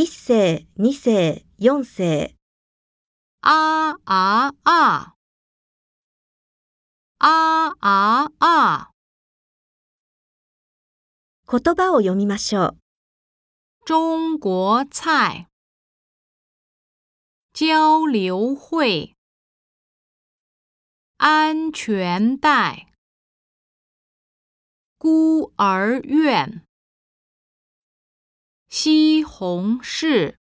一世、二世、四世。啊啊啊！啊啊啊！言葉を読みましょう。中国菜交流会安全带孤儿院西红柿。